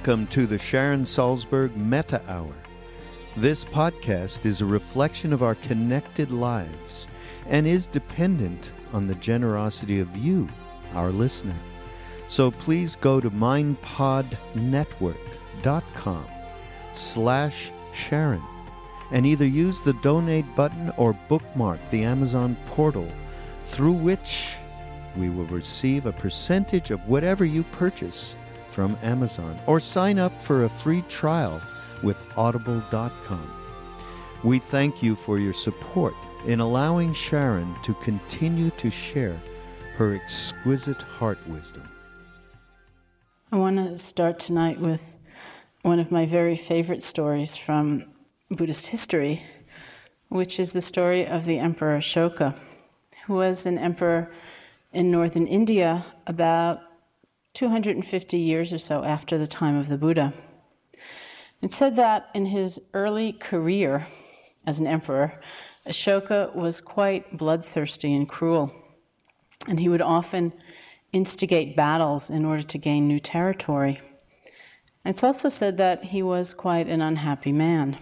Welcome to the Sharon Salzberg Metta Hour. This podcast is a reflection of our connected lives and is dependent on the generosity of you, our listener. So please go to mindpodnetwork.com slash Sharon and either use the donate button or bookmark the Amazon portal through which we will receive a percentage of whatever you purchase from Amazon or sign up for a free trial with audible.com. We thank you for your support in allowing Sharon to continue to share her exquisite heart wisdom. I want to start tonight with one of my very favorite stories from Buddhist history, which is the story of the Emperor Ashoka, who was an emperor in northern India about 250 years or so after the time of the Buddha. It said that in his early career as an emperor, Ashoka was quite bloodthirsty and cruel, and he would often instigate battles in order to gain new territory. It's also said that he was quite an unhappy man.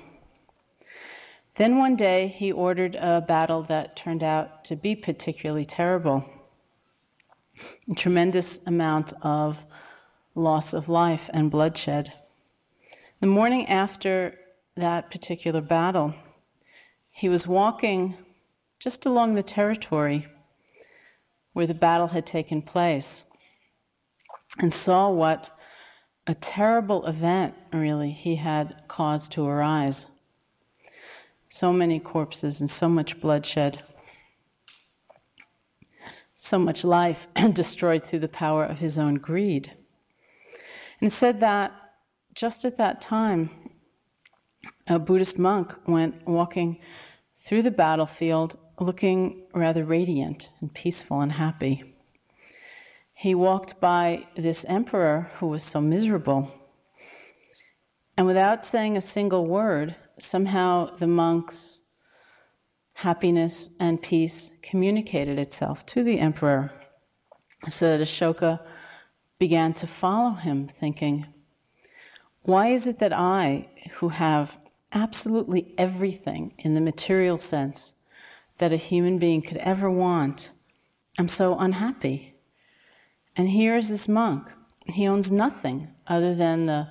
Then one day he ordered a battle that turned out to be particularly terrible a tremendous amount of loss of life and bloodshed. The morning after that particular battle, he was walking just along the territory where the battle had taken place and saw what a terrible event, really, he had caused to arise. So many corpses and so much bloodshed so much life destroyed through the power of his own greed. And said that just at that time, a Buddhist monk went walking through the battlefield looking rather radiant and peaceful and happy. He walked by this emperor who was so miserable. And without saying a single word, somehow the monk's happiness and peace communicated itself to the emperor so that Ashoka began to follow him, thinking, Why is it that I, who have absolutely everything in the material sense that a human being could ever want, am so unhappy? And here is this monk. He owns nothing other than the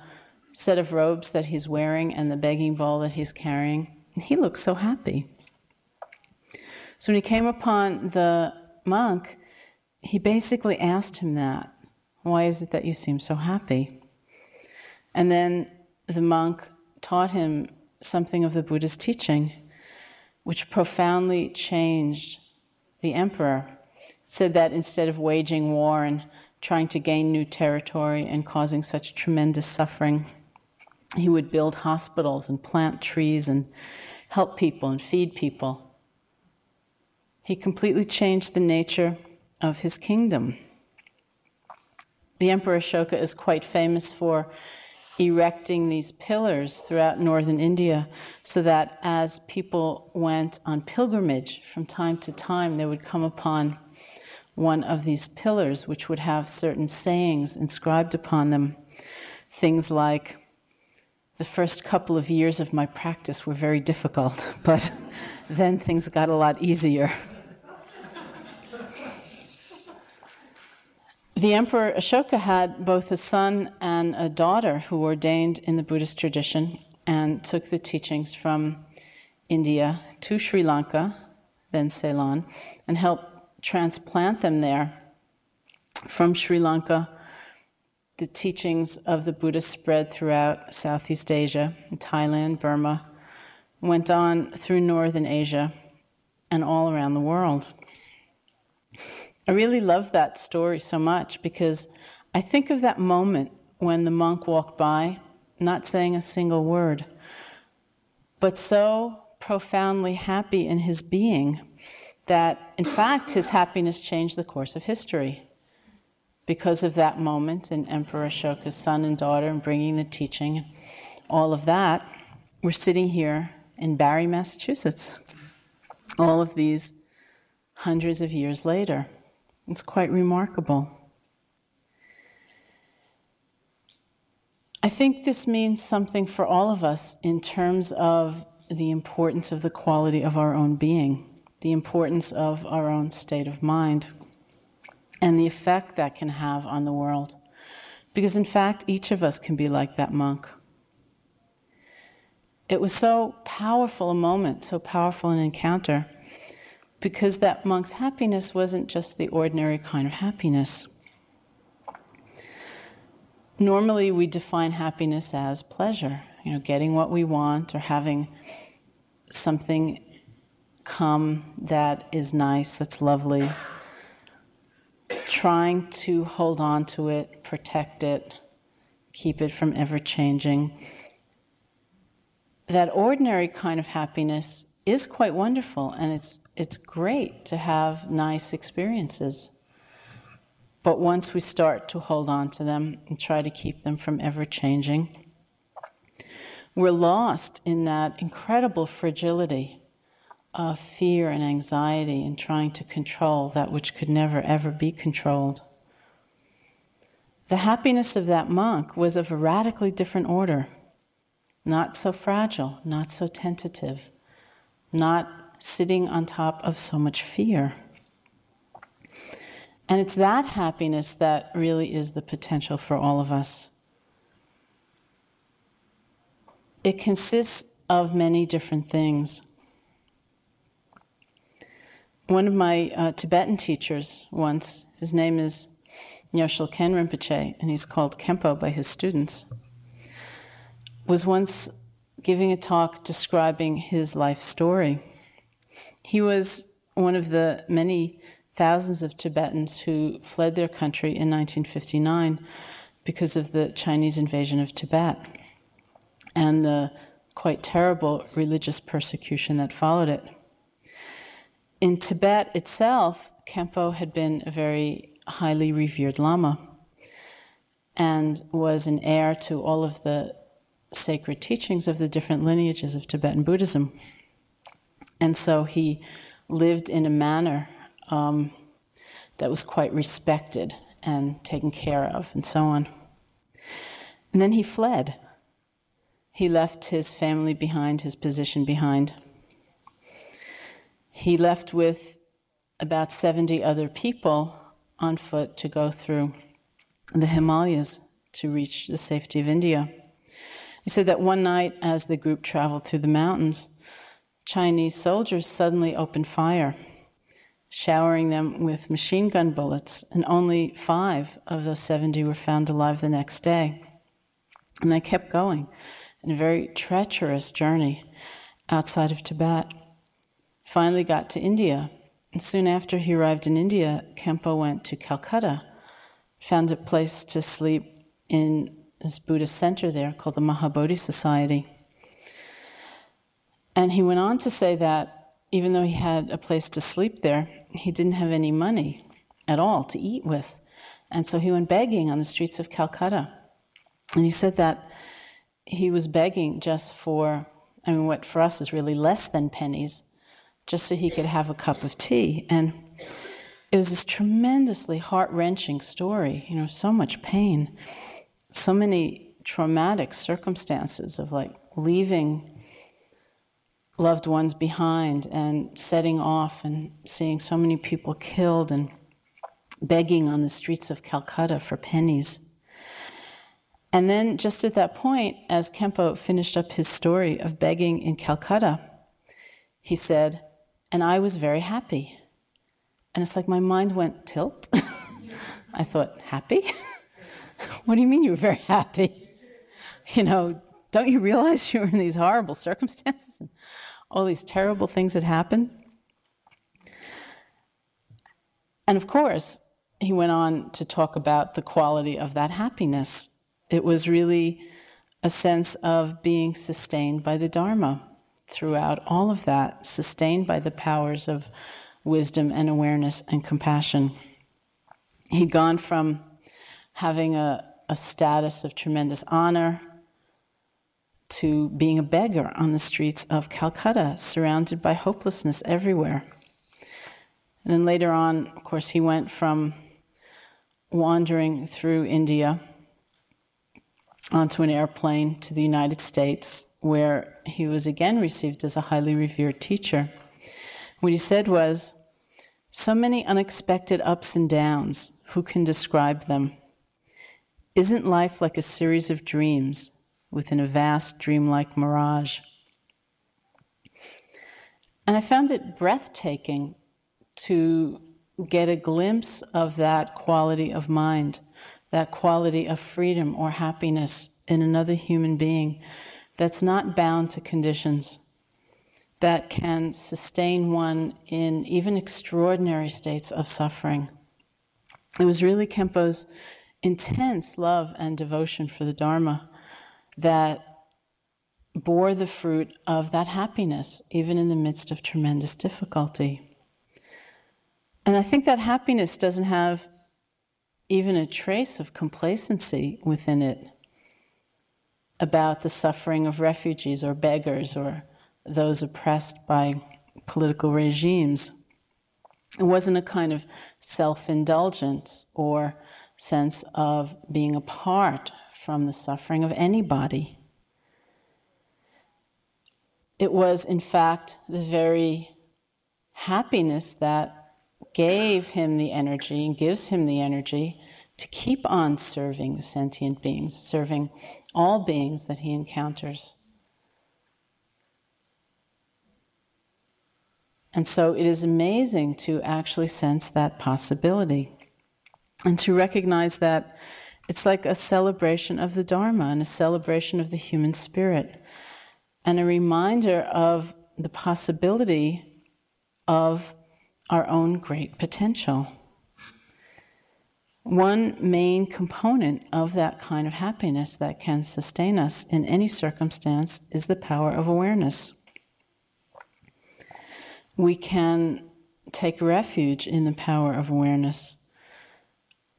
set of robes that he's wearing and the begging bowl that he's carrying. And he looks so happy. So when he came upon the monk, he basically asked him that Why is it that you seem so happy? And then the monk taught him something of the Buddha's teaching, which profoundly changed the emperor. said that instead of waging war and trying to gain new territory and causing such tremendous suffering, he would build hospitals and plant trees and help people and feed people. He completely changed the nature of his kingdom. The Emperor Ashoka is quite famous for erecting these pillars throughout northern India so that as people went on pilgrimage from time to time, they would come upon one of these pillars, which would have certain sayings inscribed upon them. Things like, the first couple of years of my practice were very difficult, but then things got a lot easier. The Emperor Ashoka had both a son and a daughter who ordained in the Buddhist tradition and took the teachings from India to Sri Lanka, then Ceylon, and helped transplant them there. From Sri Lanka, the teachings of the Buddha spread throughout Southeast Asia, Thailand, Burma, went on through Northern Asia, and all around the world. I really love that story so much because I think of that moment when the monk walked by, not saying a single word, but so profoundly happy in his being that, in fact, his happiness changed the course of history. Because of that moment and Emperor Ashoka's son and daughter and bringing the teaching, all of that, we're sitting here in Barre, Massachusetts, all of these hundreds of years later. It's quite remarkable. I think this means something for all of us in terms of the importance of the quality of our own being, the importance of our own state of mind, and the effect that can have on the world. Because in fact, each of us can be like that monk. It was so powerful a moment, so powerful an encounter because that monk's happiness wasn't just the ordinary kind of happiness. Normally, we define happiness as pleasure, you know, getting what we want or having something come that is nice, that's lovely, trying to hold on to it, protect it, keep it from ever changing. That ordinary kind of happiness is quite wonderful and it's it's great to have nice experiences. But once we start to hold on to them and try to keep them from ever changing, we're lost in that incredible fragility of fear and anxiety and trying to control that which could never ever be controlled. The happiness of that monk was of a radically different order, not so fragile, not so tentative, not sitting on top of so much fear. And it's that happiness that really is the potential for all of us. It consists of many different things. One of my uh, Tibetan teachers once, his name is Nyoshul Khen Rinpoche, and he's called Khenpo by his students, was once giving a talk describing his life story. He was one of the many thousands of Tibetans who fled their country in 1959 because of the Chinese invasion of Tibet and the quite terrible religious persecution that followed it. In Tibet itself, Khenpo had been a very highly revered Lama and was an heir to all of the sacred teachings of the different lineages of Tibetan Buddhism. And so he lived in a manner um, that was quite respected and taken care of, and so on. And then he fled. He left his family behind, his position behind. He left with about 70 other people on foot to go through the Himalayas to reach the safety of India. He said that one night, as the group traveled through the mountains, Chinese soldiers suddenly opened fire, showering them with machine gun bullets, and only five of those 70 were found alive the next day. And they kept going in a very treacherous journey outside of Tibet. Finally got to India, and soon after he arrived in India, Khenpo went to Calcutta, found a place to sleep in this Buddhist center there called the Mahabodhi Society. And he went on to say that even though he had a place to sleep there, he didn't have any money at all to eat with. And so he went begging on the streets of Calcutta. And he said that he was begging just for, I mean, what for us is really less than pennies, just so he could have a cup of tea. And it was this tremendously heart wrenching story, you know, so much pain, so many traumatic circumstances of like leaving loved ones behind and setting off and seeing so many people killed and begging on the streets of Calcutta for pennies. And then, just at that point, as Khenpo finished up his story of begging in Calcutta, he said, And I was very happy. And it's like my mind went tilt. I thought, Happy? what do you mean you were very happy? You know, don't you realize you were in these horrible circumstances all these terrible things had happened? And of course, he went on to talk about the quality of that happiness. It was really a sense of being sustained by the Dharma throughout all of that, sustained by the powers of wisdom and awareness and compassion. He'd gone from having a, a status of tremendous honor to being a beggar on the streets of Calcutta, surrounded by hopelessness everywhere. And then later on, of course, he went from wandering through India onto an airplane to the United States, where he was again received as a highly revered teacher. What he said was, So many unexpected ups and downs, who can describe them? Isn't life like a series of dreams within a vast dreamlike mirage? And I found it breathtaking to get a glimpse of that quality of mind, that quality of freedom or happiness in another human being that's not bound to conditions, that can sustain one in even extraordinary states of suffering. It was really Khenpo's intense love and devotion for the Dharma that bore the fruit of that happiness, even in the midst of tremendous difficulty. And I think that happiness doesn't have even a trace of complacency within it about the suffering of refugees or beggars or those oppressed by political regimes. It wasn't a kind of self indulgence or sense of being apart from the suffering of anybody. It was, in fact, the very happiness that gave him the energy and gives him the energy to keep on serving the sentient beings, serving all beings that he encounters. And so it is amazing to actually sense that possibility and to recognize that it's like a celebration of the Dharma and a celebration of the human spirit and a reminder of the possibility of our own great potential. One main component of that kind of happiness that can sustain us in any circumstance is the power of awareness. We can take refuge in the power of awareness,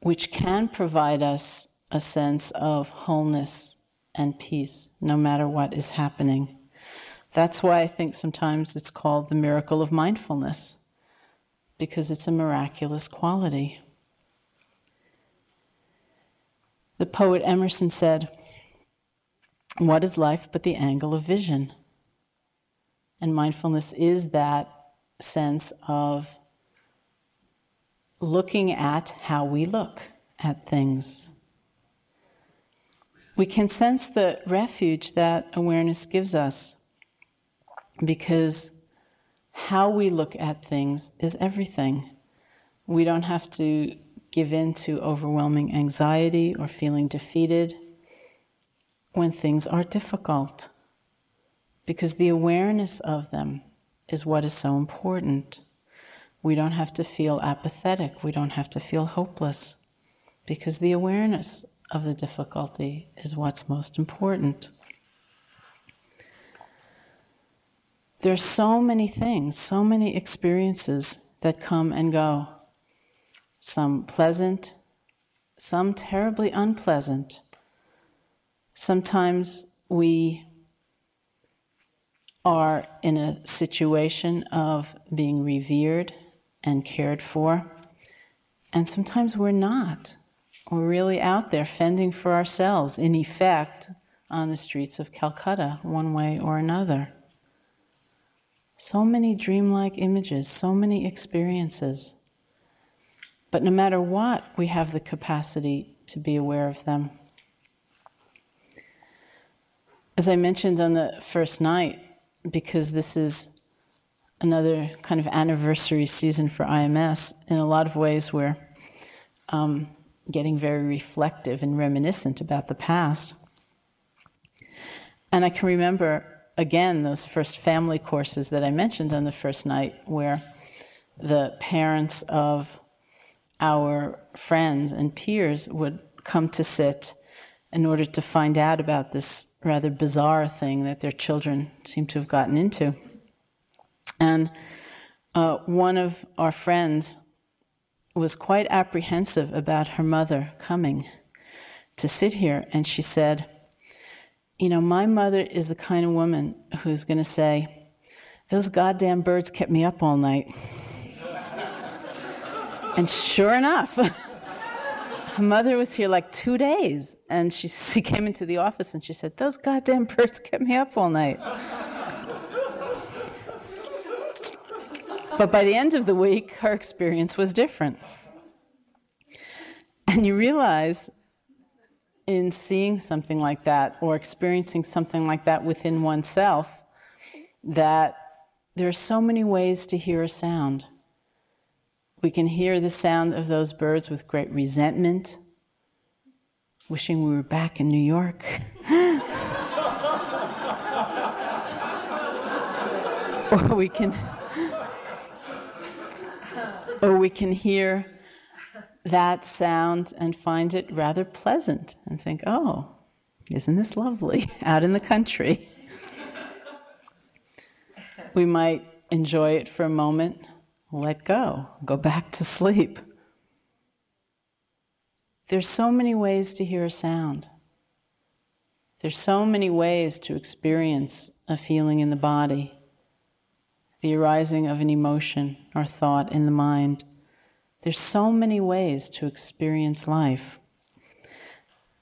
which can provide us a sense of wholeness and peace no matter what is happening. That's why I think sometimes it's called the miracle of mindfulness because it's a miraculous quality. The poet Emerson said, What is life but the angle of vision? And mindfulness is that sense of looking at how we look at things. We can sense the refuge that awareness gives us because how we look at things is everything. We don't have to give in to overwhelming anxiety or feeling defeated when things are difficult, because the awareness of them is what is so important. We don't have to feel apathetic, we don't have to feel hopeless, because the awareness of the difficulty is what's most important. There are so many things, so many experiences that come and go. Some pleasant, some terribly unpleasant. Sometimes we are in a situation of being revered and cared for, and sometimes we're not. we're really out there fending for ourselves, in effect, on the streets of Calcutta, one way or another. So many dreamlike images, so many experiences. But no matter what, we have the capacity to be aware of them. As I mentioned on the first night, because this is another kind of anniversary season for IMS, in a lot of ways we're um, getting very reflective and reminiscent about the past. And I can remember, again, those first family courses that I mentioned on the first night, where the parents of our friends and peers would come to sit in order to find out about this rather bizarre thing that their children seem to have gotten into. And uh, one of our friends was quite apprehensive about her mother coming to sit here, and she said, You know, my mother is the kind of woman who's going to say, Those goddamn birds kept me up all night. and sure enough, her mother was here like two days, and she, she came into the office and she said, Those goddamn birds kept me up all night. But by the end of the week, her experience was different. And you realize in seeing something like that or experiencing something like that within oneself that there are so many ways to hear a sound. We can hear the sound of those birds with great resentment, wishing we were back in New York. or we can or we can hear that sound and find it rather pleasant and think, oh, isn't this lovely out in the country? we might enjoy it for a moment, let go, go back to sleep. There's so many ways to hear a sound. There's so many ways to experience a feeling in the body the arising of an emotion or thought in the mind. There's so many ways to experience life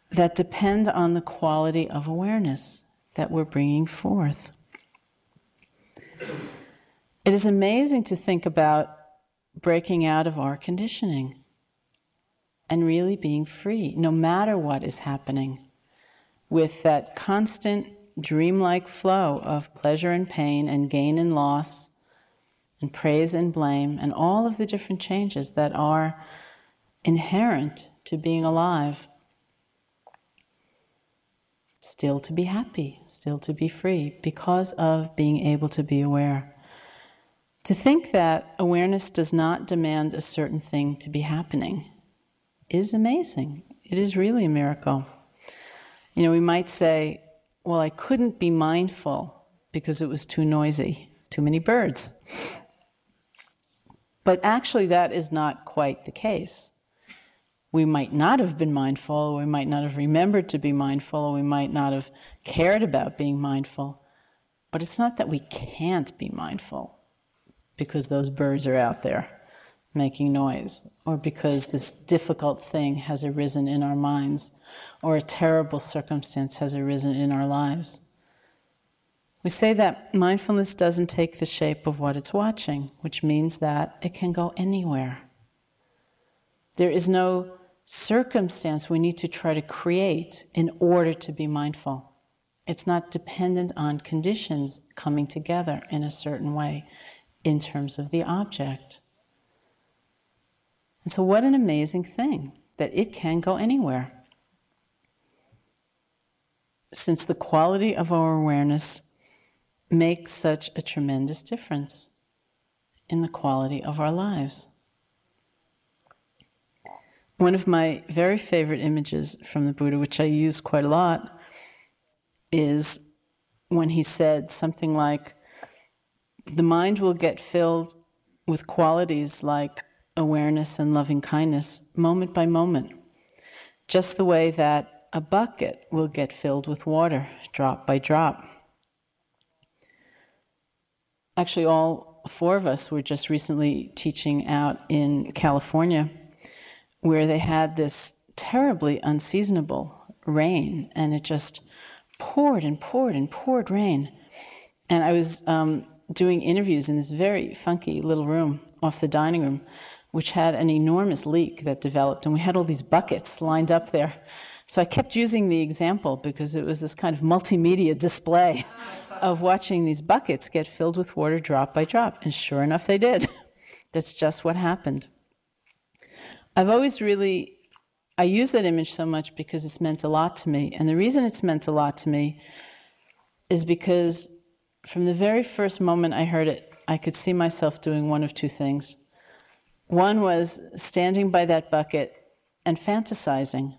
that depend on the quality of awareness that we're bringing forth. It is amazing to think about breaking out of our conditioning and really being free, no matter what is happening, with that constant dreamlike flow of pleasure and pain and gain and loss and praise and blame and all of the different changes that are inherent to being alive. Still to be happy, still to be free because of being able to be aware. To think that awareness does not demand a certain thing to be happening is amazing. It is really a miracle. You know, we might say, well, I couldn't be mindful because it was too noisy, too many birds. But actually, that is not quite the case. We might not have been mindful, we might not have remembered to be mindful, or we might not have cared about being mindful. But it's not that we can't be mindful because those birds are out there making noise, or because this difficult thing has arisen in our minds, or a terrible circumstance has arisen in our lives. We say that mindfulness doesn't take the shape of what it's watching, which means that it can go anywhere. There is no circumstance we need to try to create in order to be mindful. It's not dependent on conditions coming together in a certain way in terms of the object. And so, what an amazing thing that it can go anywhere. Since the quality of our awareness makes such a tremendous difference in the quality of our lives. One of my very favorite images from the Buddha, which I use quite a lot, is when he said something like, The mind will get filled with qualities like awareness and loving kindness moment by moment, just the way that a bucket will get filled with water drop by drop. Actually, all four of us were just recently teaching out in California where they had this terribly unseasonable rain, and it just poured and poured and poured rain. And I was um, doing interviews in this very funky little room off the dining room, which had an enormous leak that developed, and we had all these buckets lined up there. So I kept using the example because it was this kind of multimedia display of watching these buckets get filled with water drop by drop. And sure enough, they did. That's just what happened. I've always really, I use that image so much because it's meant a lot to me. And the reason it's meant a lot to me is because from the very first moment I heard it, I could see myself doing one of two things. One was standing by that bucket and fantasizing.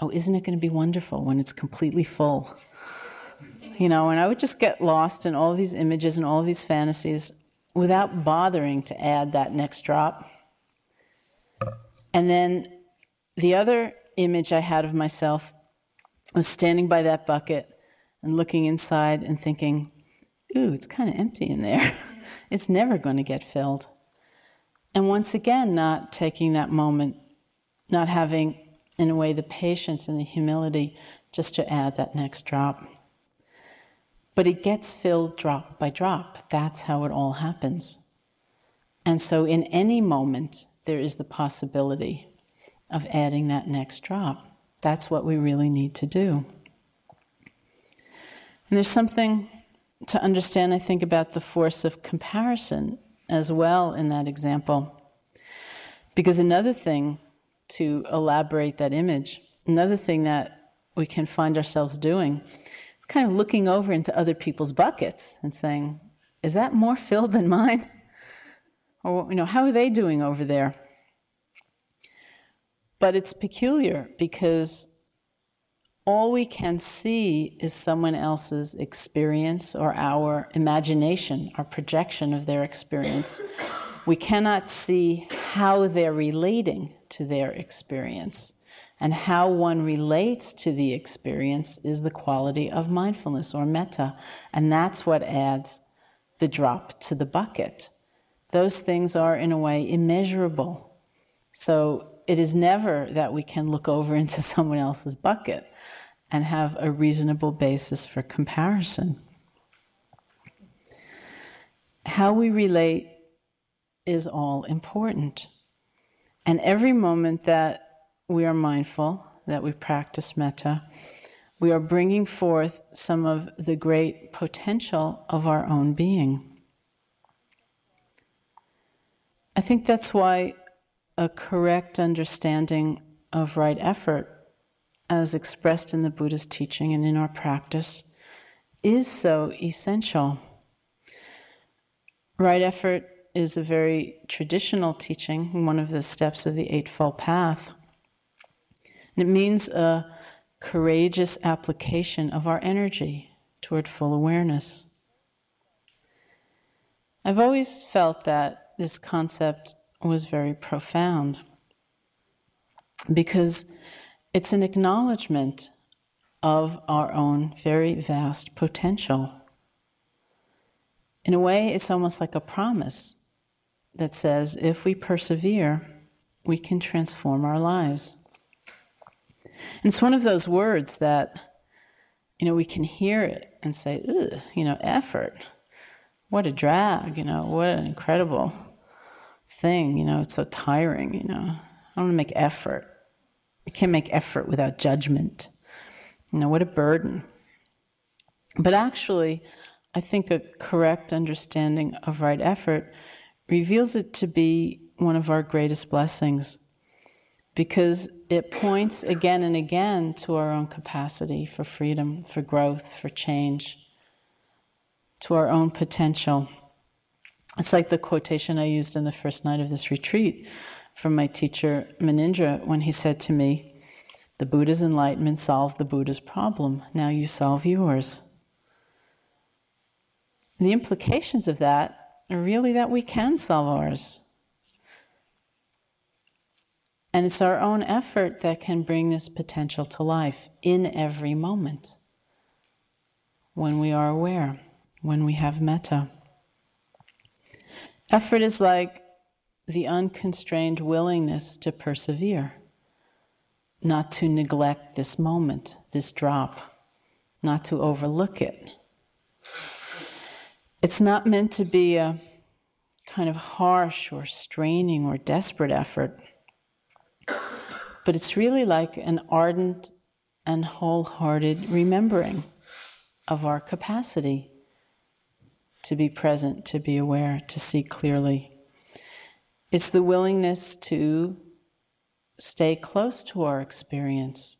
Oh, isn't it going to be wonderful when it's completely full? You know, and I would just get lost in all these images and all these fantasies without bothering to add that next drop. And then the other image I had of myself was standing by that bucket and looking inside and thinking, ooh, it's kind of empty in there. it's never going to get filled. And once again, not taking that moment, not having, in a way, the patience and the humility just to add that next drop. But it gets filled drop by drop. That's how it all happens. And so, in any moment, there is the possibility of adding that next drop. That's what we really need to do. And there's something to understand, I think, about the force of comparison as well in that example. Because another thing to elaborate that image, another thing that we can find ourselves doing, is kind of looking over into other people's buckets and saying, is that more filled than mine? Or, you know, how are they doing over there? But it's peculiar because all we can see is someone else's experience or our imagination, our projection of their experience. We cannot see how they're relating to their experience. And how one relates to the experience is the quality of mindfulness or metta. And that's what adds the drop to the bucket. Those things are, in a way, immeasurable. So it is never that we can look over into someone else's bucket and have a reasonable basis for comparison. How we relate is all important. And every moment that we are mindful, that we practice metta, we are bringing forth some of the great potential of our own being. I think that's why a correct understanding of right effort as expressed in the Buddha's teaching and in our practice, is so essential. Right effort is a very traditional teaching, one of the steps of the Eightfold Path. And it means a courageous application of our energy toward full awareness. I've always felt that this concept was very profound because it's an acknowledgement of our own very vast potential. In a way, it's almost like a promise that says if we persevere, we can transform our lives. And it's one of those words that, you know, we can hear it and say, ugh, you know, effort. What a drag, you know, what an incredible thing, you know, it's so tiring, you know. I want to make effort. You can't make effort without judgment. You know, what a burden. But actually, I think a correct understanding of right effort reveals it to be one of our greatest blessings because it points again and again to our own capacity for freedom, for growth, for change, to our own potential. It's like the quotation I used in the first night of this retreat from my teacher Munindra when he said to me, The Buddha's enlightenment solved the Buddha's problem. Now you solve yours. The implications of that are really that we can solve ours. And it's our own effort that can bring this potential to life in every moment when we are aware, when we have metta. Effort is like the unconstrained willingness to persevere. not to neglect this moment, this drop, not to overlook it. It's not meant to be a kind of harsh or straining or desperate effort, but it's really like an ardent and wholehearted remembering of our capacity to be present, to be aware, to see clearly. It's the willingness to stay close to our experience,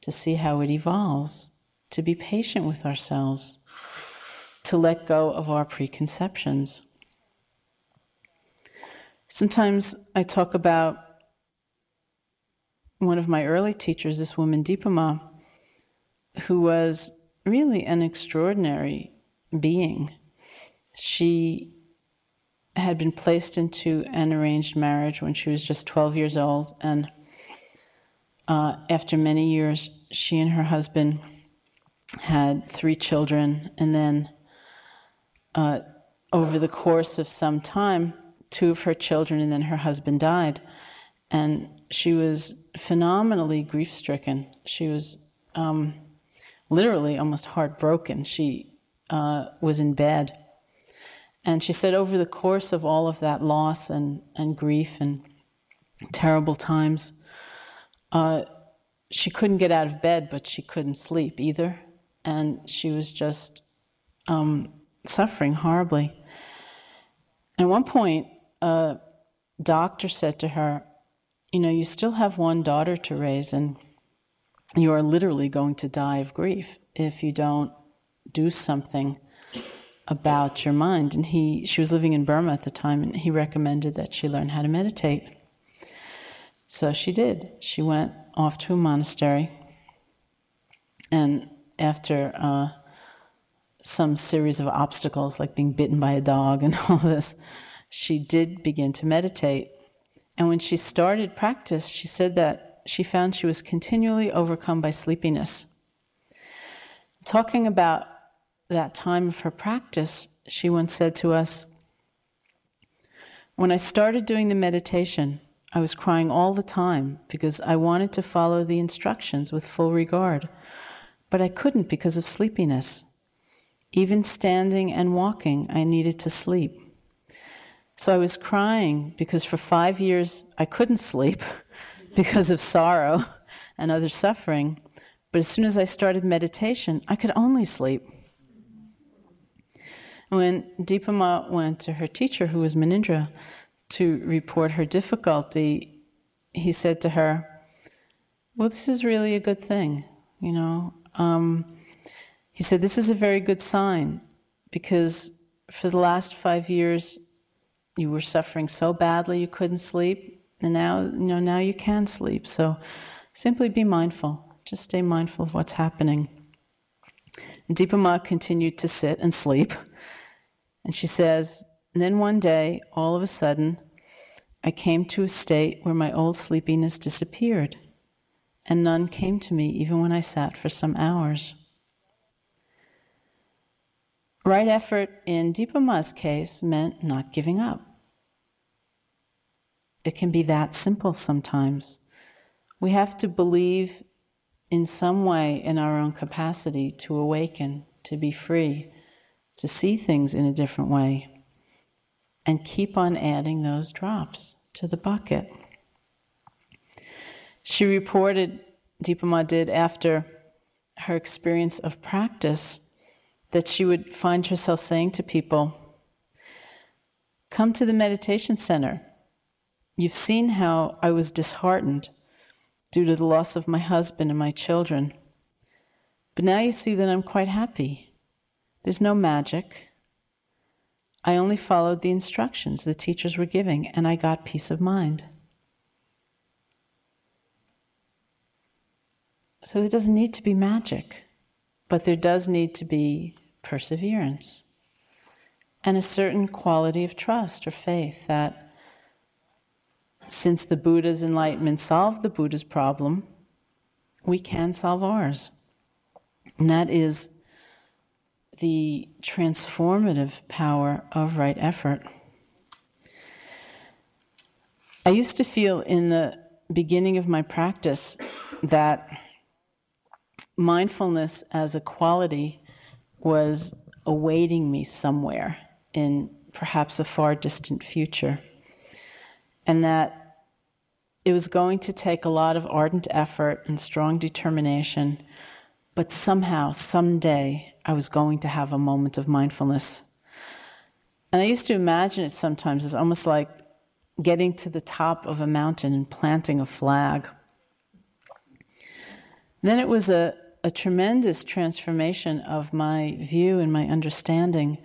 to see how it evolves, to be patient with ourselves, to let go of our preconceptions. Sometimes I talk about one of my early teachers, this woman Dipa Ma, who was really an extraordinary being. She had been placed into an arranged marriage when she was just 12 years old, and uh, after many years, she and her husband had three children, and then uh, over the course of some time, two of her children and then her husband died. And she was phenomenally grief stricken. She was um, literally almost heartbroken. She uh, was in bed. And she said, over the course of all of that loss and, and grief and terrible times, uh, she couldn't get out of bed, but she couldn't sleep either. And she was just um, suffering horribly. At one point, a doctor said to her, You know, you still have one daughter to raise, and you are literally going to die of grief if you don't do something about your mind. And he, she was living in Burma at the time, and he recommended that she learn how to meditate. So she did. She went off to a monastery, and after uh, some series of obstacles, like being bitten by a dog and all this, she did begin to meditate. And when she started practice, she said that she found she was continually overcome by sleepiness. Talking about that time of her practice, she once said to us, When I started doing the meditation, I was crying all the time because I wanted to follow the instructions with full regard, but I couldn't because of sleepiness. Even standing and walking, I needed to sleep. So I was crying because for five years I couldn't sleep because of sorrow and other suffering. But as soon as I started meditation, I could only sleep. When Dipa Ma went to her teacher, who was Munindra, to report her difficulty, he said to her, Well, this is really a good thing, you know. Um, he said, This is a very good sign because for the last five years you were suffering so badly you couldn't sleep, and now you know now you can sleep. So simply be mindful. Just stay mindful of what's happening. Dipa Ma continued to sit and sleep, and she says, and then one day, all of a sudden, I came to a state where my old sleepiness disappeared, and none came to me even when I sat for some hours. Right effort in Dipa Ma's case meant not giving up. It can be that simple sometimes. We have to believe in some way in our own capacity to awaken, to be free, to see things in a different way, and keep on adding those drops to the bucket. She reported, Dipa Ma did, after her experience of practice, that she would find herself saying to people, Come to the meditation center. You've seen how I was disheartened due to the loss of my husband and my children. But now you see that I'm quite happy. There's no magic. I only followed the instructions the teachers were giving, and I got peace of mind. So there doesn't need to be magic, but there does need to be perseverance and a certain quality of trust or faith that since the Buddha's enlightenment solved the Buddha's problem, we can solve ours. And that is the transformative power of right effort. I used to feel in the beginning of my practice that mindfulness as a quality was awaiting me somewhere in perhaps a far distant future. And that it was going to take a lot of ardent effort and strong determination, but somehow, someday, I was going to have a moment of mindfulness. And I used to imagine it sometimes as almost like getting to the top of a mountain and planting a flag. Then it was a, a tremendous transformation of my view and my understanding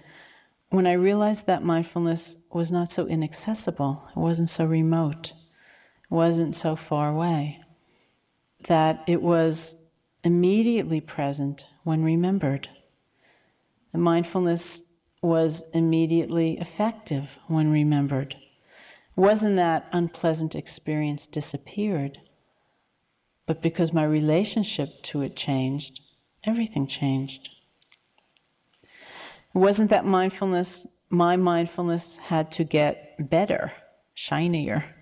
when I realized that mindfulness was not so inaccessible, it wasn't so remote, it wasn't so far away, that it was immediately present when remembered. The mindfulness was immediately effective when remembered. Wasn't that unpleasant experience disappeared, but because my relationship to it changed, everything changed. Wasn't that mindfulness, my mindfulness had to get better, shinier,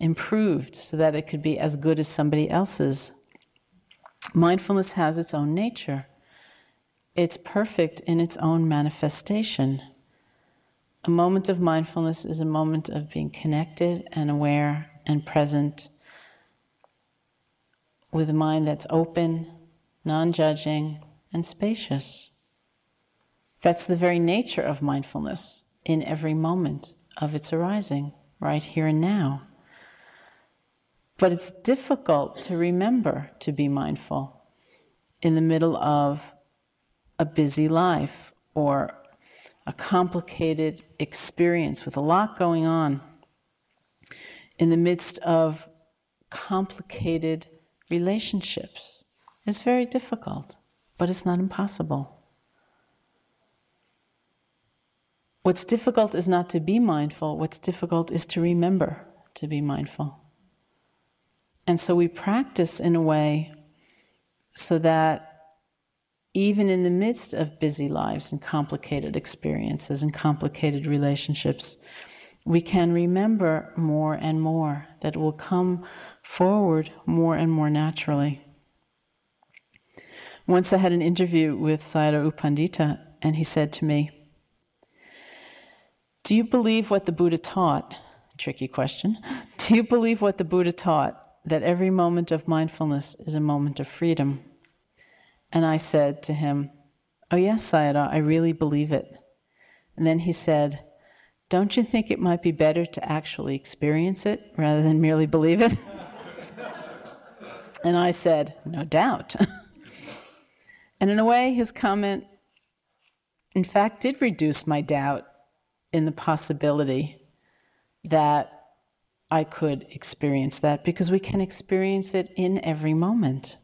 improved so that it could be as good as somebody else's. Mindfulness has its own nature. It's perfect in its own manifestation. A moment of mindfulness is a moment of being connected and aware and present with a mind that's open, non judging, and spacious. That's the very nature of mindfulness in every moment of its arising, right here and now. But it's difficult to remember to be mindful in the middle of a busy life or a complicated experience with a lot going on, in the midst of complicated relationships. It's very difficult, but it's not impossible. What's difficult is not to be mindful, what's difficult is to remember to be mindful. And so we practice in a way so that even in the midst of busy lives and complicated experiences and complicated relationships, we can remember more and more, that will come forward more and more naturally. Once I had an interview with Sayadaw U Pandita, and he said to me, do you believe what the Buddha taught? Tricky question. Do you believe what the Buddha taught, that every moment of mindfulness is a moment of freedom? And I said to him, Oh, yes, Sayadaw, I really believe it. And then he said, Don't you think it might be better to actually experience it rather than merely believe it? and I said, No doubt. and in a way, his comment, in fact, did reduce my doubt in the possibility that I could experience that because we can experience it in every moment.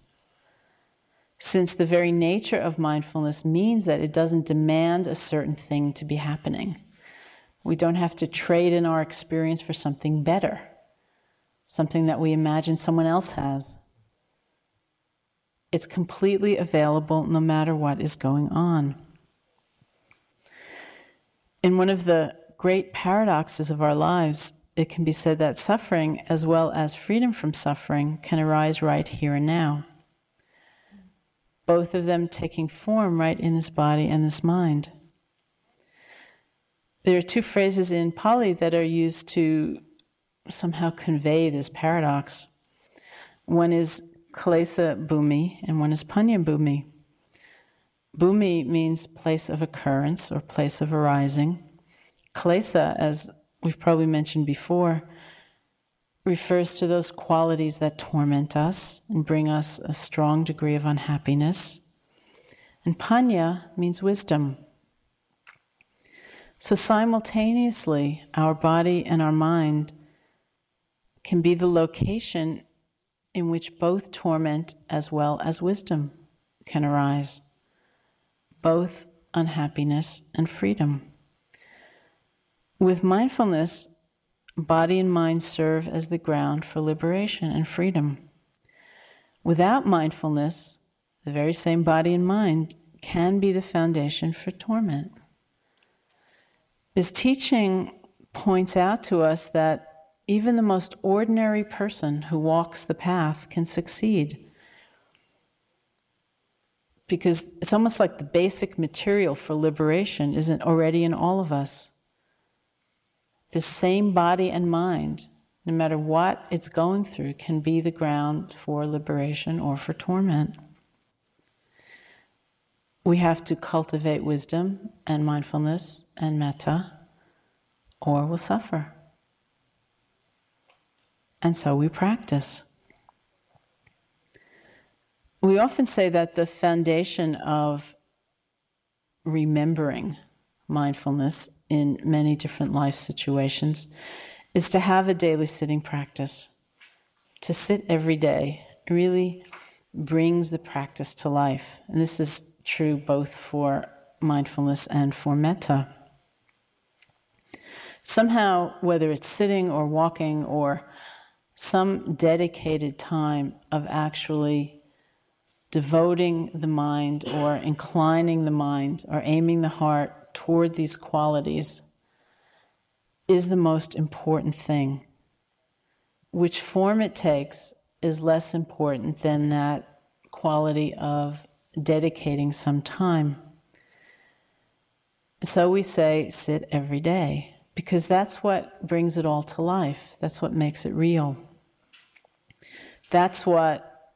Since the very nature of mindfulness means that it doesn't demand a certain thing to be happening. We don't have to trade in our experience for something better, something that we imagine someone else has. It's completely available no matter what is going on. In one of the great paradoxes of our lives, it can be said that suffering, as well as freedom from suffering, can arise right here and now. Both of them taking form right in this body and this mind. There are two phrases in Pali that are used to somehow convey this paradox. One is Klesa Bhumi and one is Panya Bhumi. Bhumi means place of occurrence or place of arising. Klesa, as we've probably mentioned before, refers to those qualities that torment us and bring us a strong degree of unhappiness. And panya means wisdom. So simultaneously, our body and our mind can be the location in which both torment as well as wisdom can arise both unhappiness and freedom. With mindfulness, body and mind serve as the ground for liberation and freedom. Without mindfulness, the very same body and mind can be the foundation for torment. This teaching points out to us that even the most ordinary person who walks the path can succeed. Because it's almost like the basic material for liberation isn't already in all of us. The same body and mind, no matter what it's going through, can be the ground for liberation or for torment. We have to cultivate wisdom and mindfulness and metta, or we'll suffer. And so we practice. We often say that the foundation of remembering mindfulness in many different life situations is to have a daily sitting practice. To sit every day really brings the practice to life. And this is true both for mindfulness and for metta. Somehow, whether it's sitting or walking or some dedicated time of actually devoting the mind or inclining the mind or aiming the heart toward these qualities is the most important thing. Which form it takes is less important than that quality of dedicating some time. So we say sit every day because that's what brings it all to life. That's what makes it real. That's what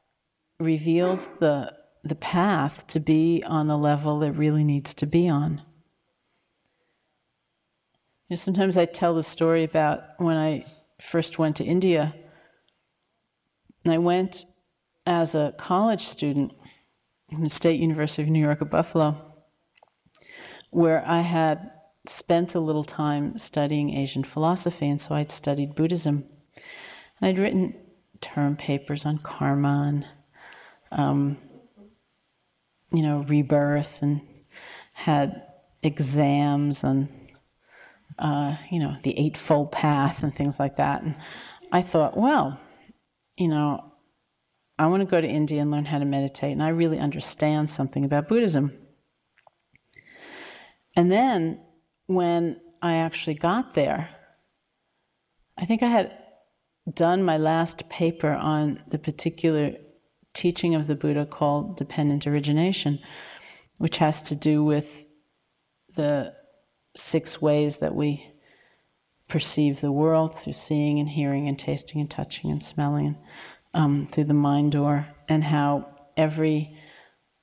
reveals the, the path to be on the level it really needs to be on. You know, sometimes I tell the story about when I first went to India. And I went as a college student in the State University of New York at Buffalo, where I had spent a little time studying Asian philosophy, and so I'd studied Buddhism. And I'd written term papers on karma and, um, you know, rebirth, and had exams on, uh, you know, the Eightfold Path and things like that. And I thought, well, you know, I want to go to India and learn how to meditate, and I really understand something about Buddhism. And then when I actually got there, I think I had done my last paper on the particular teaching of the Buddha called dependent origination, which has to do with the six ways that we perceive the world through seeing and hearing and tasting and touching and smelling um, through the mind door, and how every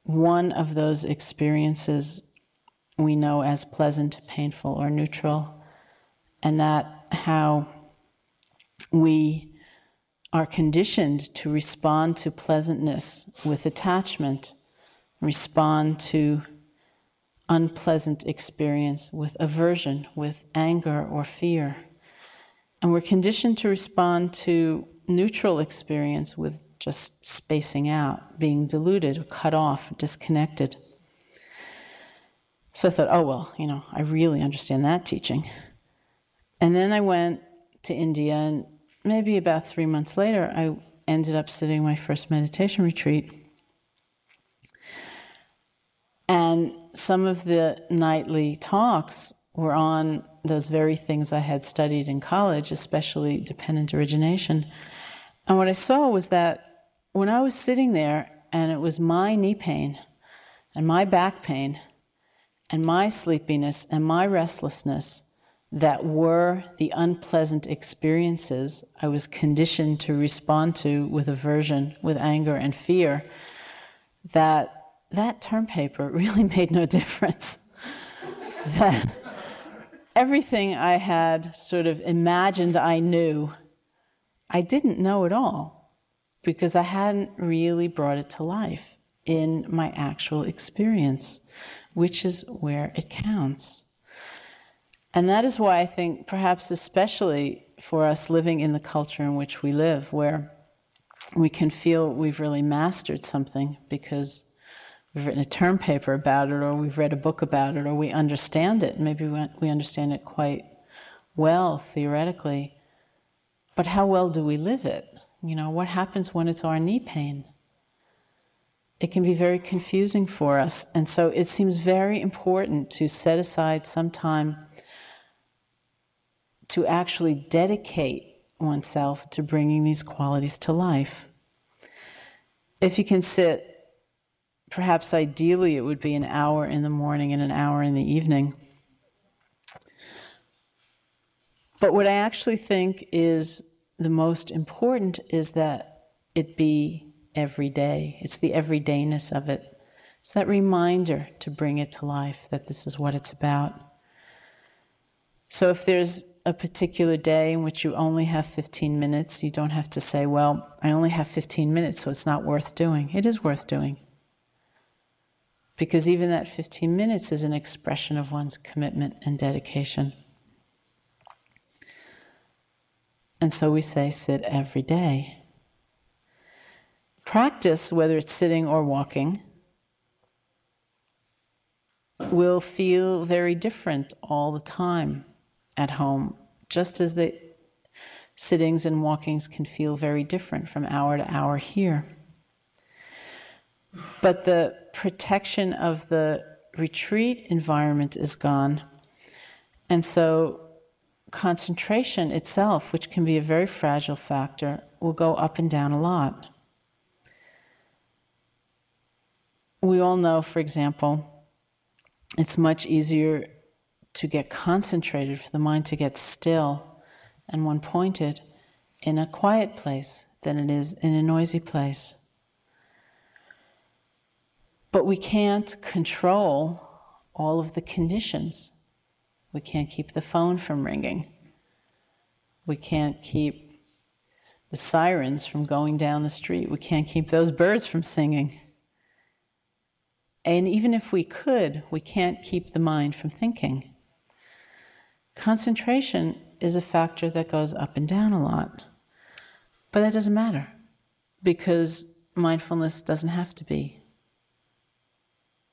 one of those experiences we know as pleasant, painful, or neutral, and that how we are conditioned to respond to pleasantness with attachment, respond to unpleasant experience with aversion, with anger or fear. And we're conditioned to respond to neutral experience with just spacing out, being diluted, or cut off, disconnected. So I thought, oh, well, you know, I really understand that teaching. And then I went to India, and maybe about three months later, I ended up sitting my first meditation retreat. And some of the nightly talks were on those very things I had studied in college, especially dependent origination. And what I saw was that when I was sitting there and it was my knee pain and my back pain and my sleepiness and my restlessness that were the unpleasant experiences I was conditioned to respond to with aversion, with anger and fear, that that term paper really made no difference. that everything I had sort of imagined I knew, I didn't know at all because I hadn't really brought it to life in my actual experience which is where it counts. And that is why I think, perhaps especially for us living in the culture in which we live, where we can feel we've really mastered something because we've written a term paper about it, or we've read a book about it, or we understand it. Maybe we understand it quite well theoretically. But how well do we live it? You know, what happens when it's our knee pain? it can be very confusing for us. And so it seems very important to set aside some time to actually dedicate oneself to bringing these qualities to life. If you can sit, perhaps ideally it would be an hour in the morning and an hour in the evening. But what I actually think is the most important is that it be every day. It's the everydayness of it. It's that reminder to bring it to life that this is what it's about. So if there's a particular day in which you only have 15 minutes, you don't have to say, well, I only have 15 minutes, so it's not worth doing. It is worth doing. Because even that 15 minutes is an expression of one's commitment and dedication. And so we say, sit every day. Practice, whether it's sitting or walking, will feel very different all the time at home, just as the sittings and walkings can feel very different from hour to hour here. But the protection of the retreat environment is gone. And so concentration itself, which can be a very fragile factor, will go up and down a lot. We all know, for example, it's much easier to get concentrated, for the mind to get still and one pointed in a quiet place than it is in a noisy place. But we can't control all of the conditions. We can't keep the phone from ringing. We can't keep the sirens from going down the street. We can't keep those birds from singing. And even if we could, we can't keep the mind from thinking. Concentration is a factor that goes up and down a lot. But that doesn't matter because mindfulness doesn't have to be.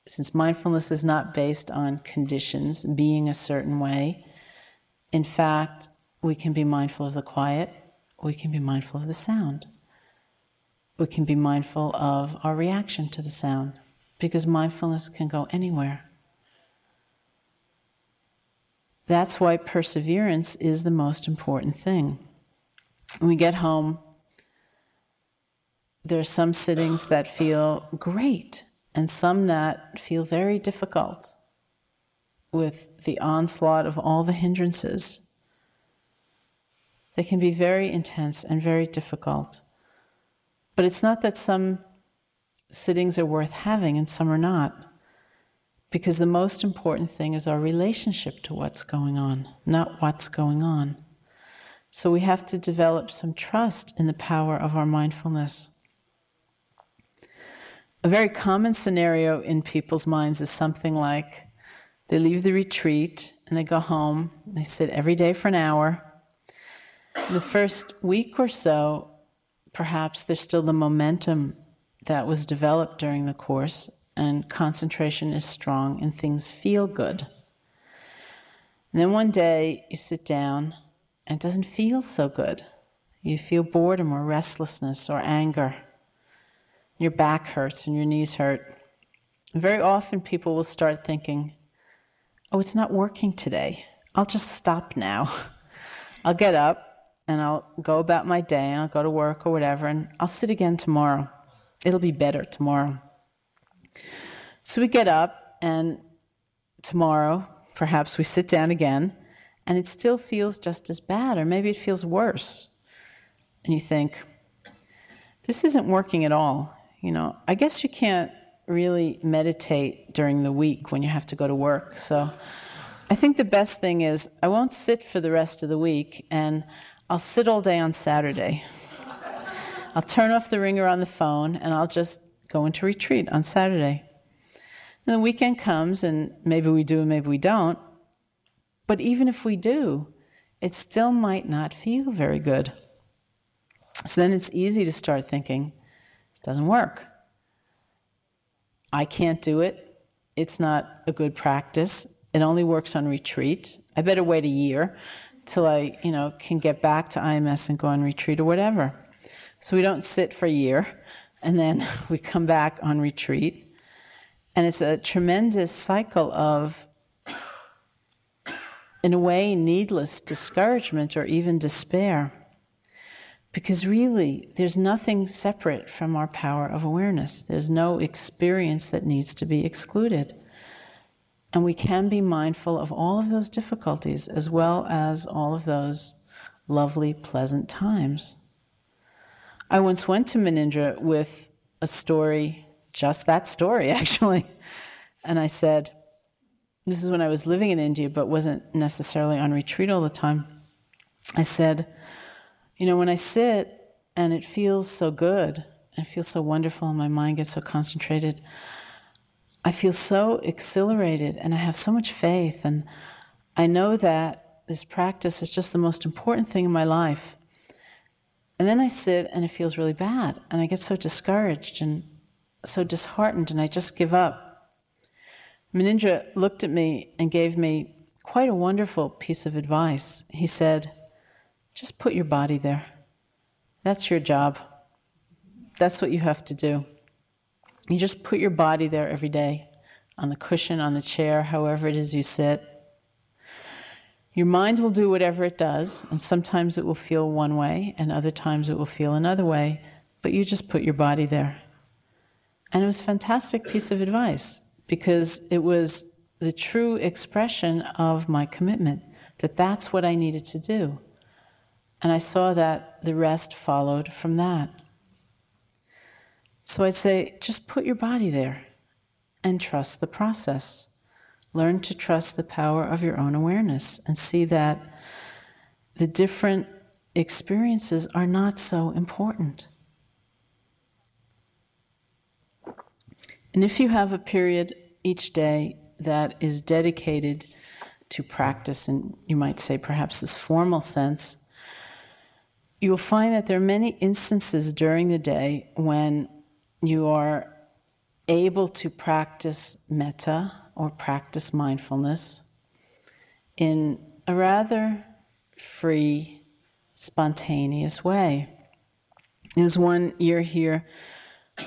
Since mindfulness is not based on conditions, being a certain way, in fact, we can be mindful of the quiet, we can be mindful of the sound, we can be mindful of our reaction to the sound because mindfulness can go anywhere. That's why perseverance is the most important thing. When we get home, there are some sittings that feel great and some that feel very difficult with the onslaught of all the hindrances. They can be very intense and very difficult. But it's not that some sittings are worth having and some are not. Because the most important thing is our relationship to what's going on, not what's going on. So we have to develop some trust in the power of our mindfulness. A very common scenario in people's minds is something like they leave the retreat and they go home, they sit every day for an hour. The first week or so, perhaps there's still the momentum that was developed during the course, and concentration is strong and things feel good. And then one day you sit down and it doesn't feel so good. You feel boredom or restlessness or anger. Your back hurts and your knees hurt. Very often people will start thinking, oh, it's not working today. I'll just stop now. I'll get up and I'll go about my day and I'll go to work or whatever and I'll sit again tomorrow. It'll be better tomorrow. So we get up, and tomorrow, perhaps we sit down again, and it still feels just as bad, or maybe it feels worse. And you think, this isn't working at all. You know, I guess you can't really meditate during the week when you have to go to work. So I think the best thing is I won't sit for the rest of the week, and I'll sit all day on Saturday. I'll turn off the ringer on the phone and I'll just go into retreat on Saturday. And the weekend comes and maybe we do and maybe we don't. But even if we do, it still might not feel very good. So then it's easy to start thinking, it doesn't work. I can't do it. It's not a good practice. It only works on retreat. I better wait a year till I, you know, can get back to IMS and go on retreat or whatever. So we don't sit for a year, and then we come back on retreat. And it's a tremendous cycle of, in a way, needless discouragement or even despair. Because really, there's nothing separate from our power of awareness. There's no experience that needs to be excluded. And we can be mindful of all of those difficulties as well as all of those lovely, pleasant times. I once went to Munindra with a story, just that story actually, and I said, This is when I was living in India but wasn't necessarily on retreat all the time. I said, You know, when I sit and it feels so good, it feels so wonderful, and my mind gets so concentrated. I feel so exhilarated and I have so much faith, and I know that this practice is just the most important thing in my life. And then I sit and it feels really bad, and I get so discouraged and so disheartened, and I just give up. Munindra looked at me and gave me quite a wonderful piece of advice. He said, Just put your body there. That's your job. That's what you have to do. You just put your body there every day on the cushion, on the chair, however it is you sit. Your mind will do whatever it does, and sometimes it will feel one way, and other times it will feel another way, but you just put your body there. And it was a fantastic piece of advice because it was the true expression of my commitment that that's what I needed to do. And I saw that the rest followed from that. So I'd say, just put your body there and trust the process. Learn to trust the power of your own awareness and see that the different experiences are not so important. And if you have a period each day that is dedicated to practice, and you might say perhaps this formal sense, you'll find that there are many instances during the day when you are able to practice metta or practice mindfulness in a rather free, spontaneous way. There was one year here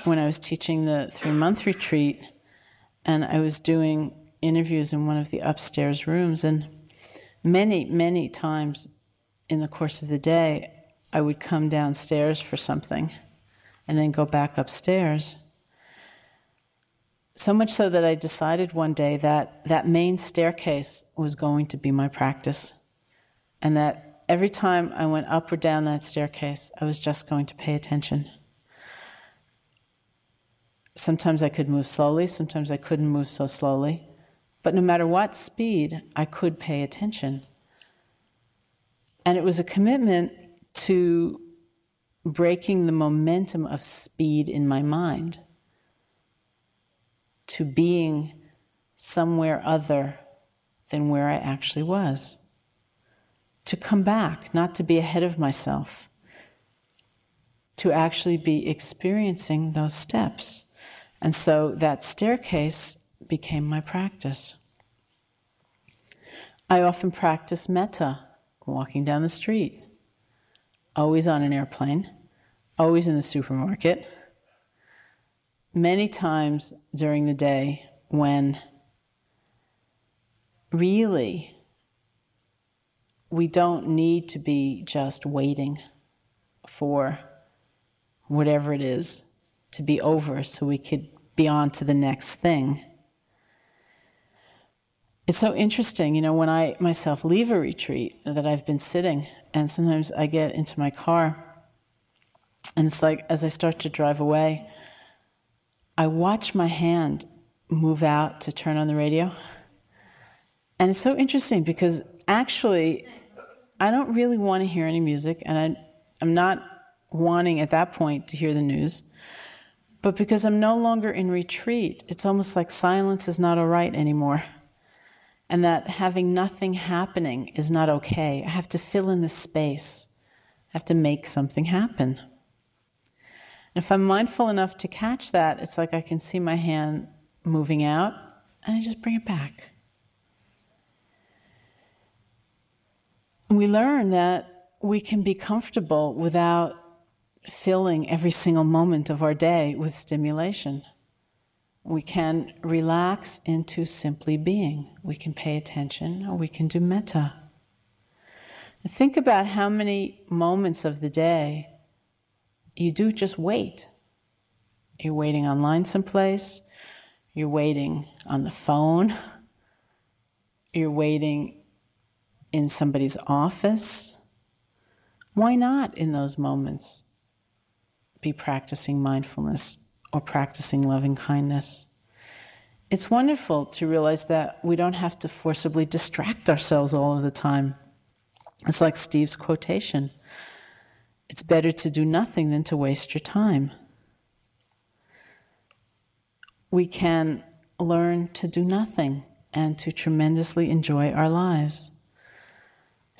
when I was teaching the three month retreat, and I was doing interviews in one of the upstairs rooms, and many, many times in the course of the day, I would come downstairs for something and then go back upstairs. So much so that I decided one day that that main staircase was going to be my practice, and that every time I went up or down that staircase, I was just going to pay attention. Sometimes I could move slowly, sometimes I couldn't move so slowly, but no matter what speed, I could pay attention. And it was a commitment to breaking the momentum of speed in my mind to being somewhere other than where I actually was. To come back, not to be ahead of myself, to actually be experiencing those steps. And so that staircase became my practice. I often practice metta, walking down the street, always on an airplane always in the supermarket, many times during the day when really we don't need to be just waiting for whatever it is to be over so we could be on to the next thing. It's so interesting, you know, when I myself leave a retreat that I've been sitting, and sometimes I get into my car and it's like as I start to drive away, I watch my hand move out to turn on the radio. And it's so interesting because actually, I don't really want to hear any music, and I, I'm not wanting at that point to hear the news. But because I'm no longer in retreat, it's almost like silence is not all right anymore. And that having nothing happening is not okay. I have to fill in the space, I have to make something happen. And If I'm mindful enough to catch that, it's like I can see my hand moving out and I just bring it back. We learn that we can be comfortable without filling every single moment of our day with stimulation. We can relax into simply being. We can pay attention or we can do metta. Think about how many moments of the day you do just wait. You're waiting online someplace, you're waiting on the phone, you're waiting in somebody's office. Why not in those moments be practicing mindfulness or practicing loving kindness? It's wonderful to realize that we don't have to forcibly distract ourselves all of the time. It's like Steve's quotation it's better to do nothing than to waste your time. We can learn to do nothing and to tremendously enjoy our lives.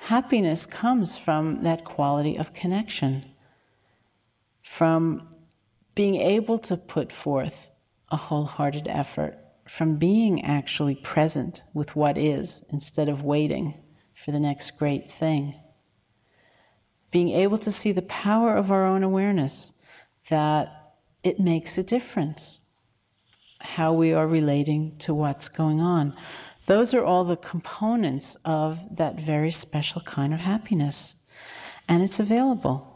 Happiness comes from that quality of connection, from being able to put forth a wholehearted effort, from being actually present with what is instead of waiting for the next great thing. Being able to see the power of our own awareness, that it makes a difference how we are relating to what's going on. Those are all the components of that very special kind of happiness. And it's available.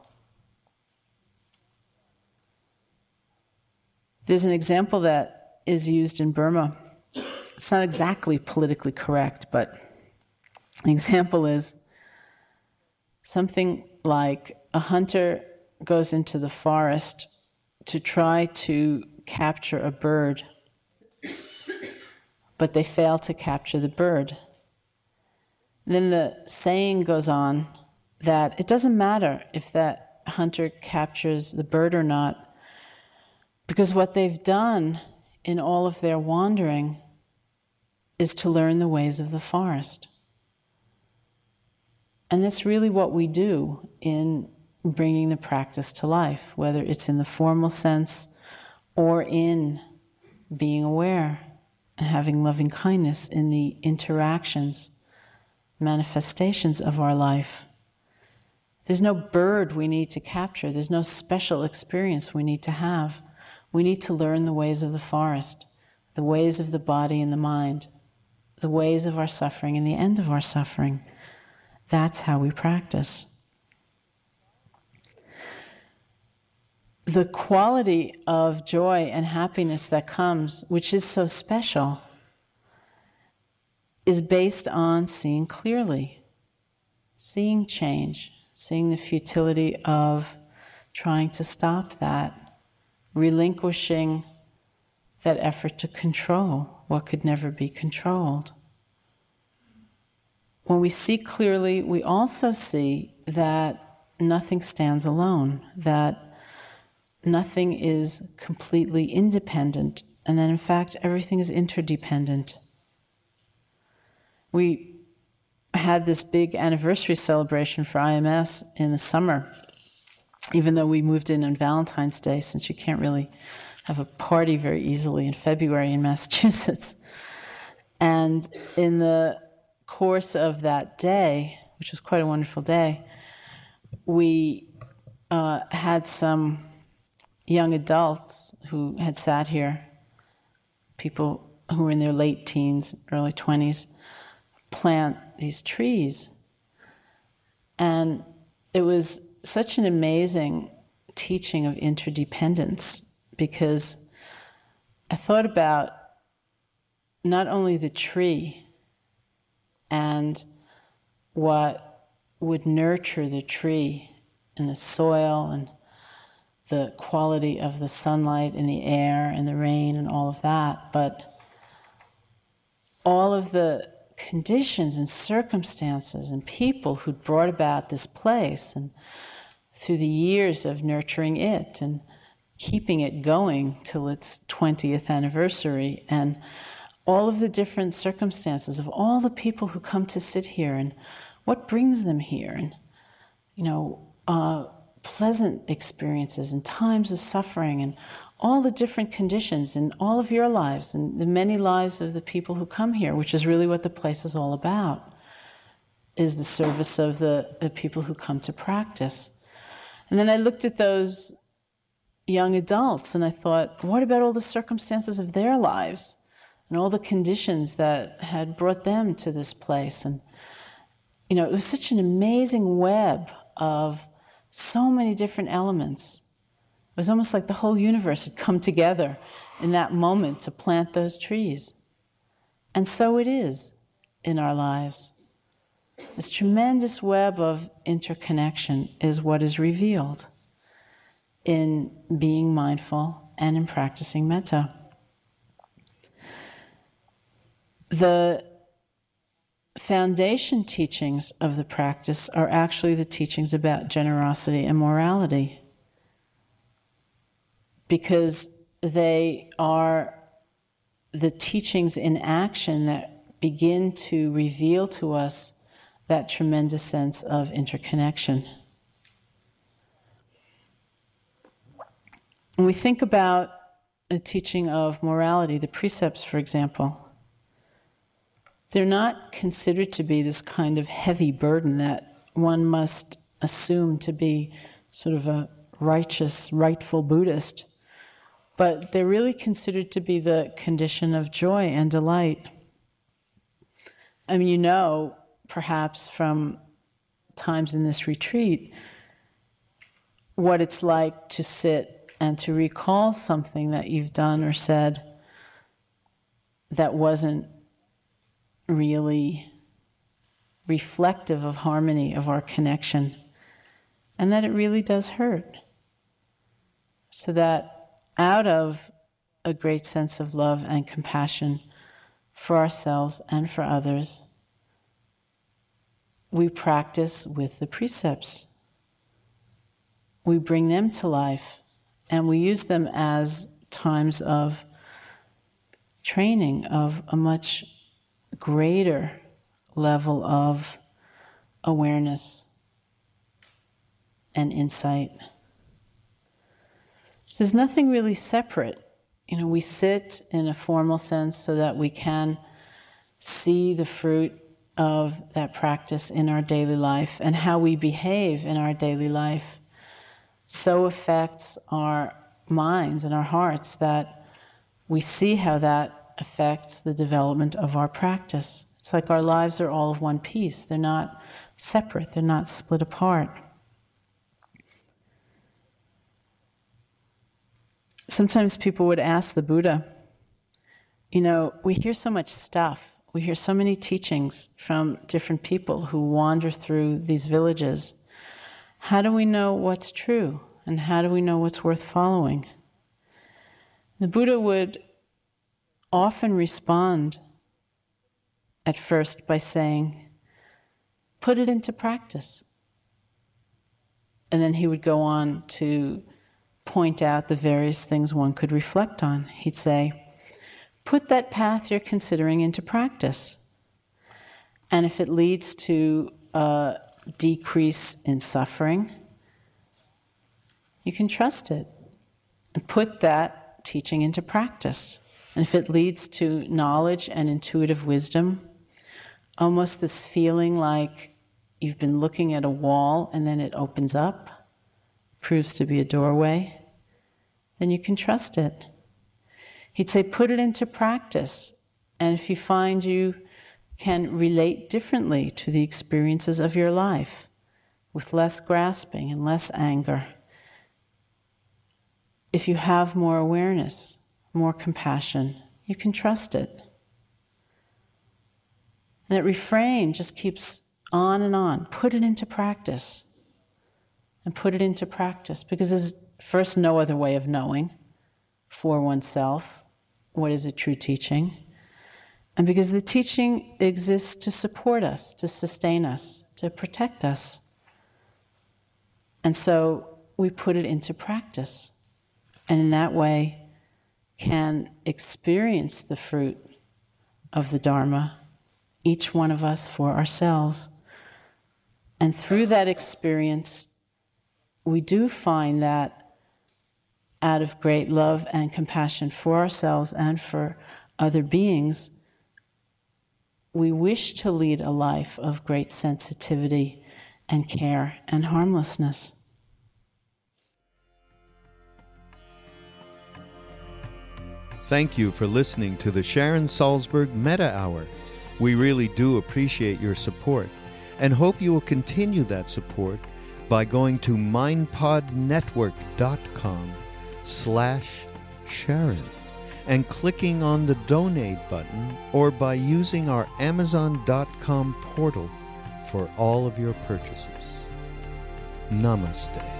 There's an example that is used in Burma. It's not exactly politically correct, but the example is something like a hunter goes into the forest to try to capture a bird, but they fail to capture the bird. Then the saying goes on that it doesn't matter if that hunter captures the bird or not, because what they've done in all of their wandering is to learn the ways of the forest. And that's really what we do in bringing the practice to life, whether it's in the formal sense or in being aware and having loving kindness in the interactions, manifestations of our life. There's no bird we need to capture, there's no special experience we need to have. We need to learn the ways of the forest, the ways of the body and the mind, the ways of our suffering and the end of our suffering. That's how we practice. The quality of joy and happiness that comes, which is so special, is based on seeing clearly, seeing change, seeing the futility of trying to stop that, relinquishing that effort to control what could never be controlled when we see clearly, we also see that nothing stands alone, that nothing is completely independent, and that in fact everything is interdependent. We had this big anniversary celebration for IMS in the summer, even though we moved in on Valentine's Day, since you can't really have a party very easily in February in Massachusetts. And in the course of that day, which was quite a wonderful day, we uh, had some young adults who had sat here, people who were in their late teens, early 20s, plant these trees. And it was such an amazing teaching of interdependence because I thought about not only the tree and what would nurture the tree and the soil and the quality of the sunlight and the air and the rain and all of that, but all of the conditions and circumstances and people who'd brought about this place and through the years of nurturing it and keeping it going till its 20th anniversary. And all of the different circumstances of all the people who come to sit here and what brings them here and you know uh, pleasant experiences and times of suffering and all the different conditions in all of your lives and the many lives of the people who come here which is really what the place is all about is the service of the, the people who come to practice and then i looked at those young adults and i thought what about all the circumstances of their lives and all the conditions that had brought them to this place. And, you know, it was such an amazing web of so many different elements It was almost like the whole universe had come together in that moment to plant those trees. And so it is in our lives. This tremendous web of interconnection is what is revealed in being mindful and in practicing metta. The foundation teachings of the practice are actually the teachings about generosity and morality because they are the teachings in action that begin to reveal to us that tremendous sense of interconnection. When we think about the teaching of morality, the precepts, for example, they're not considered to be this kind of heavy burden that one must assume to be sort of a righteous, rightful Buddhist, but they're really considered to be the condition of joy and delight. I mean, you know, perhaps from times in this retreat, what it's like to sit and to recall something that you've done or said that wasn't really reflective of harmony of our connection, and that it really does hurt. So that out of a great sense of love and compassion for ourselves and for others, we practice with the precepts. We bring them to life and we use them as times of training of a much greater level of awareness and insight. So there's nothing really separate. You know, we sit in a formal sense so that we can see the fruit of that practice in our daily life and how we behave in our daily life so affects our minds and our hearts that we see how that affects the development of our practice. It's like our lives are all of one piece, they're not separate, they're not split apart. Sometimes people would ask the Buddha, you know, we hear so much stuff we hear so many teachings from different people who wander through these villages. How do we know what's true? And how do we know what's worth following? The Buddha would often respond at first by saying, Put it into practice. And then he would go on to point out the various things one could reflect on. He'd say, put that path you're considering into practice. And if it leads to a decrease in suffering, you can trust it and put that teaching into practice. And if it leads to knowledge and intuitive wisdom, almost this feeling like you've been looking at a wall and then it opens up, proves to be a doorway, then you can trust it. He'd say, put it into practice. And if you find you can relate differently to the experiences of your life, with less grasping and less anger, if you have more awareness, more compassion, you can trust it. And that refrain just keeps on and on. Put it into practice. And put it into practice because there's first no other way of knowing for oneself what is a true teaching, and because the teaching exists to support us, to sustain us, to protect us. And so we put it into practice, and in that way can experience the fruit of the Dharma, each one of us for ourselves. And through that experience, we do find that out of great love and compassion for ourselves and for other beings, we wish to lead a life of great sensitivity and care and harmlessness. Thank you for listening to the Sharon Salzberg Metta Hour. We really do appreciate your support and hope you will continue that support by going to mindpodnetwork.com slash Sharon and clicking on the donate button or by using our Amazon.com portal for all of your purchases. Namaste.